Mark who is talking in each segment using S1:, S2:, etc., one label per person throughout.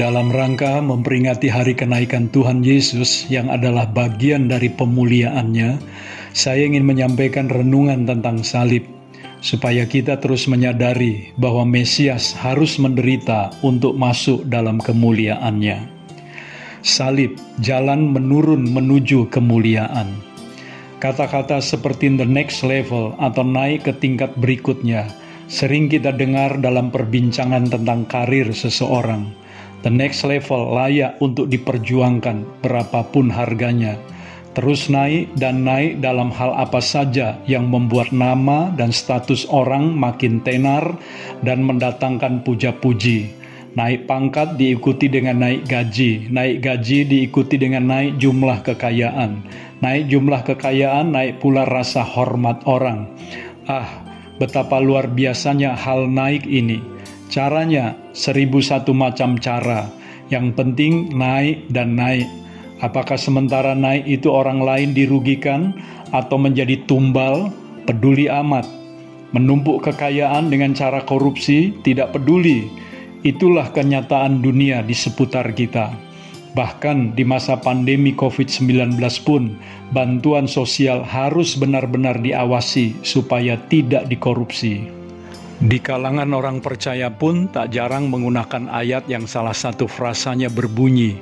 S1: Dalam rangka memperingati hari kenaikan Tuhan Yesus yang adalah bagian dari pemuliaannya, saya ingin menyampaikan renungan tentang salib, supaya kita terus menyadari bahwa Mesias harus menderita untuk masuk dalam kemuliaannya. Salib, jalan menurun menuju kemuliaan. Kata-kata seperti the next level atau naik ke tingkat berikutnya sering kita dengar dalam perbincangan tentang karir seseorang The next level layak untuk diperjuangkan berapapun harganya. Terus naik dan naik dalam hal apa saja yang membuat nama dan status orang makin tenar dan mendatangkan puja-puji. Naik pangkat diikuti dengan naik gaji, naik gaji diikuti dengan naik jumlah kekayaan. Naik jumlah kekayaan, naik pula rasa hormat orang. Ah, betapa luar biasanya hal naik ini Caranya seribu satu macam cara. Yang penting naik dan naik. Apakah sementara naik itu orang lain dirugikan atau menjadi tumbal? Peduli amat. Menumpuk kekayaan dengan cara korupsi tidak peduli. Itulah kenyataan dunia di seputar kita. Bahkan di masa pandemi COVID-19 pun, bantuan sosial harus benar-benar diawasi supaya tidak dikorupsi. Di kalangan orang percaya pun tak jarang menggunakan ayat yang salah satu frasanya berbunyi,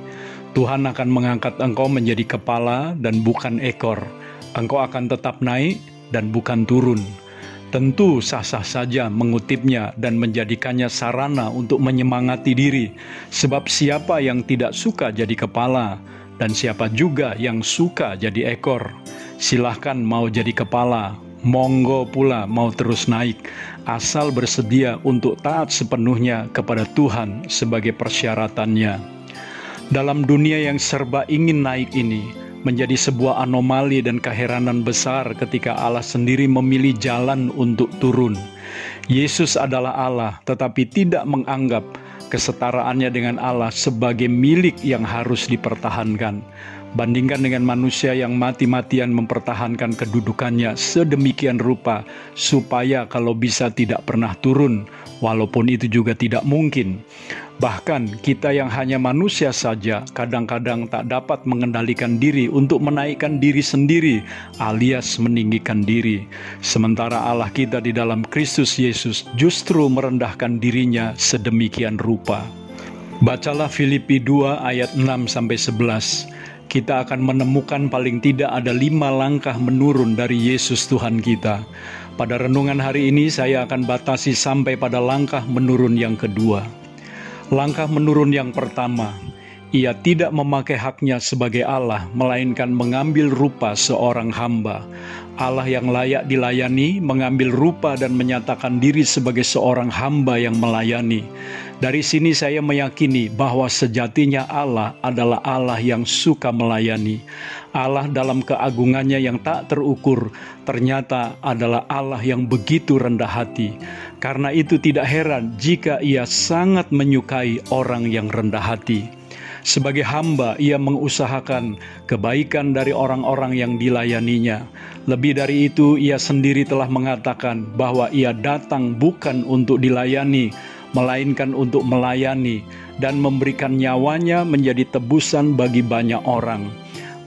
S1: Tuhan akan mengangkat engkau menjadi kepala dan bukan ekor. Engkau akan tetap naik dan bukan turun. Tentu sah-sah saja mengutipnya dan menjadikannya sarana untuk menyemangati diri, sebab siapa yang tidak suka jadi kepala, dan siapa juga yang suka jadi ekor. Silahkan mau jadi kepala, monggo pula mau terus naik, asal bersedia untuk taat sepenuhnya kepada Tuhan sebagai persyaratannya. Dalam dunia yang serba ingin naik ini, menjadi sebuah anomali dan keheranan besar ketika Allah sendiri memilih jalan untuk turun. Yesus adalah Allah, tetapi tidak menganggap kesetaraannya dengan Allah sebagai milik yang harus dipertahankan. Bandingkan dengan manusia yang mati-matian mempertahankan kedudukannya sedemikian rupa, supaya kalau bisa tidak pernah turun, walaupun itu juga tidak mungkin. Bahkan kita yang hanya manusia saja kadang-kadang tak dapat mengendalikan diri untuk menaikkan diri sendiri alias meninggikan diri. Sementara Allah kita di dalam Kristus Yesus justru merendahkan dirinya sedemikian rupa. Bacalah Filipi 2 ayat 6 sampai 11 kita akan menemukan paling tidak ada lima langkah menurun dari Yesus Tuhan kita. Pada renungan hari ini saya akan batasi sampai pada langkah menurun yang kedua. Langkah menurun yang pertama, ia tidak memakai haknya sebagai Allah, melainkan mengambil rupa seorang hamba. Allah yang layak dilayani mengambil rupa dan menyatakan diri sebagai seorang hamba yang melayani. Dari sini saya meyakini bahwa sejatinya Allah adalah Allah yang suka melayani. Allah dalam keagungannya yang tak terukur ternyata adalah Allah yang begitu rendah hati. Karena itu tidak heran jika ia sangat menyukai orang yang rendah hati. Sebagai hamba, ia mengusahakan kebaikan dari orang-orang yang dilayaninya. Lebih dari itu, ia sendiri telah mengatakan bahwa ia datang bukan untuk dilayani, melainkan untuk melayani dan memberikan nyawanya menjadi tebusan bagi banyak orang.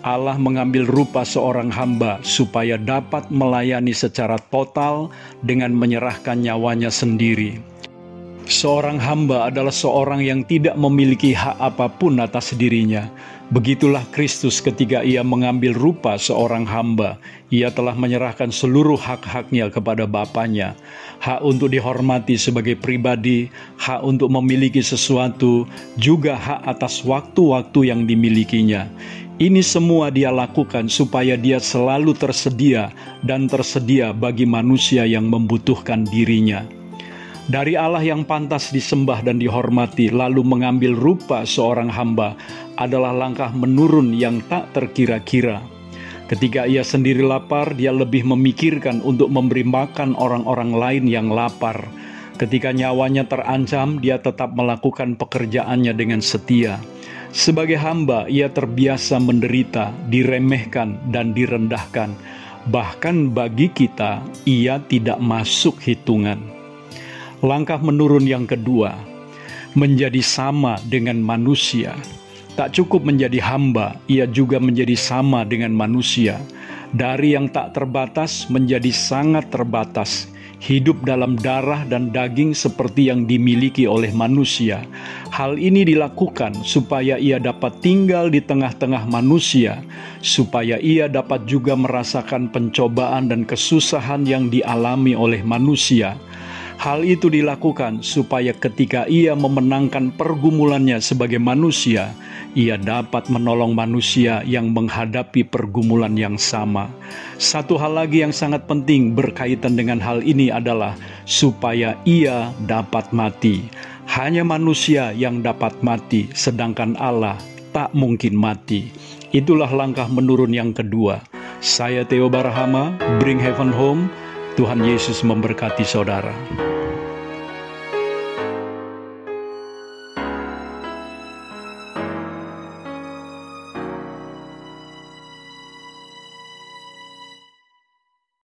S1: Allah mengambil rupa seorang hamba supaya dapat melayani secara total dengan menyerahkan nyawanya sendiri. Seorang hamba adalah seorang yang tidak memiliki hak apa pun atas dirinya. Begitulah Kristus ketika ia mengambil rupa seorang hamba. Ia telah menyerahkan seluruh hak-haknya kepada Bapaknya. Hak untuk dihormati sebagai pribadi, hak untuk memiliki sesuatu, juga hak atas waktu-waktu yang dimilikinya. Ini semua dia lakukan supaya dia selalu tersedia dan tersedia bagi manusia yang membutuhkan dirinya dari Allah yang pantas disembah dan dihormati, lalu mengambil rupa seorang hamba, adalah langkah menurun yang tak terkira-kira. Ketika ia sendiri lapar, dia lebih memikirkan untuk memberi makan orang-orang lain yang lapar. Ketika nyawanya terancam, dia tetap melakukan pekerjaannya dengan setia. Sebagai hamba, ia terbiasa menderita, diremehkan, dan direndahkan. Bahkan bagi kita, ia tidak masuk hitungan. Langkah menurun yang kedua, menjadi sama dengan manusia. Tak cukup menjadi hamba, ia juga menjadi sama dengan manusia. Dari yang tak terbatas menjadi sangat terbatas, hidup dalam darah dan daging seperti yang dimiliki oleh manusia. Hal ini dilakukan supaya ia dapat tinggal di tengah-tengah manusia, supaya ia dapat juga merasakan pencobaan dan kesusahan yang dialami oleh manusia Hal itu dilakukan supaya ketika ia memenangkan pergumulannya sebagai manusia, ia dapat menolong manusia yang menghadapi pergumulan yang sama. Satu hal lagi yang sangat penting berkaitan dengan hal ini adalah supaya ia dapat mati. Hanya manusia yang dapat mati, sedangkan Allah tak mungkin mati. Itulah langkah menurun yang kedua. Saya Theo Barahama, Bring Heaven Home. Tuhan Yesus memberkati saudara.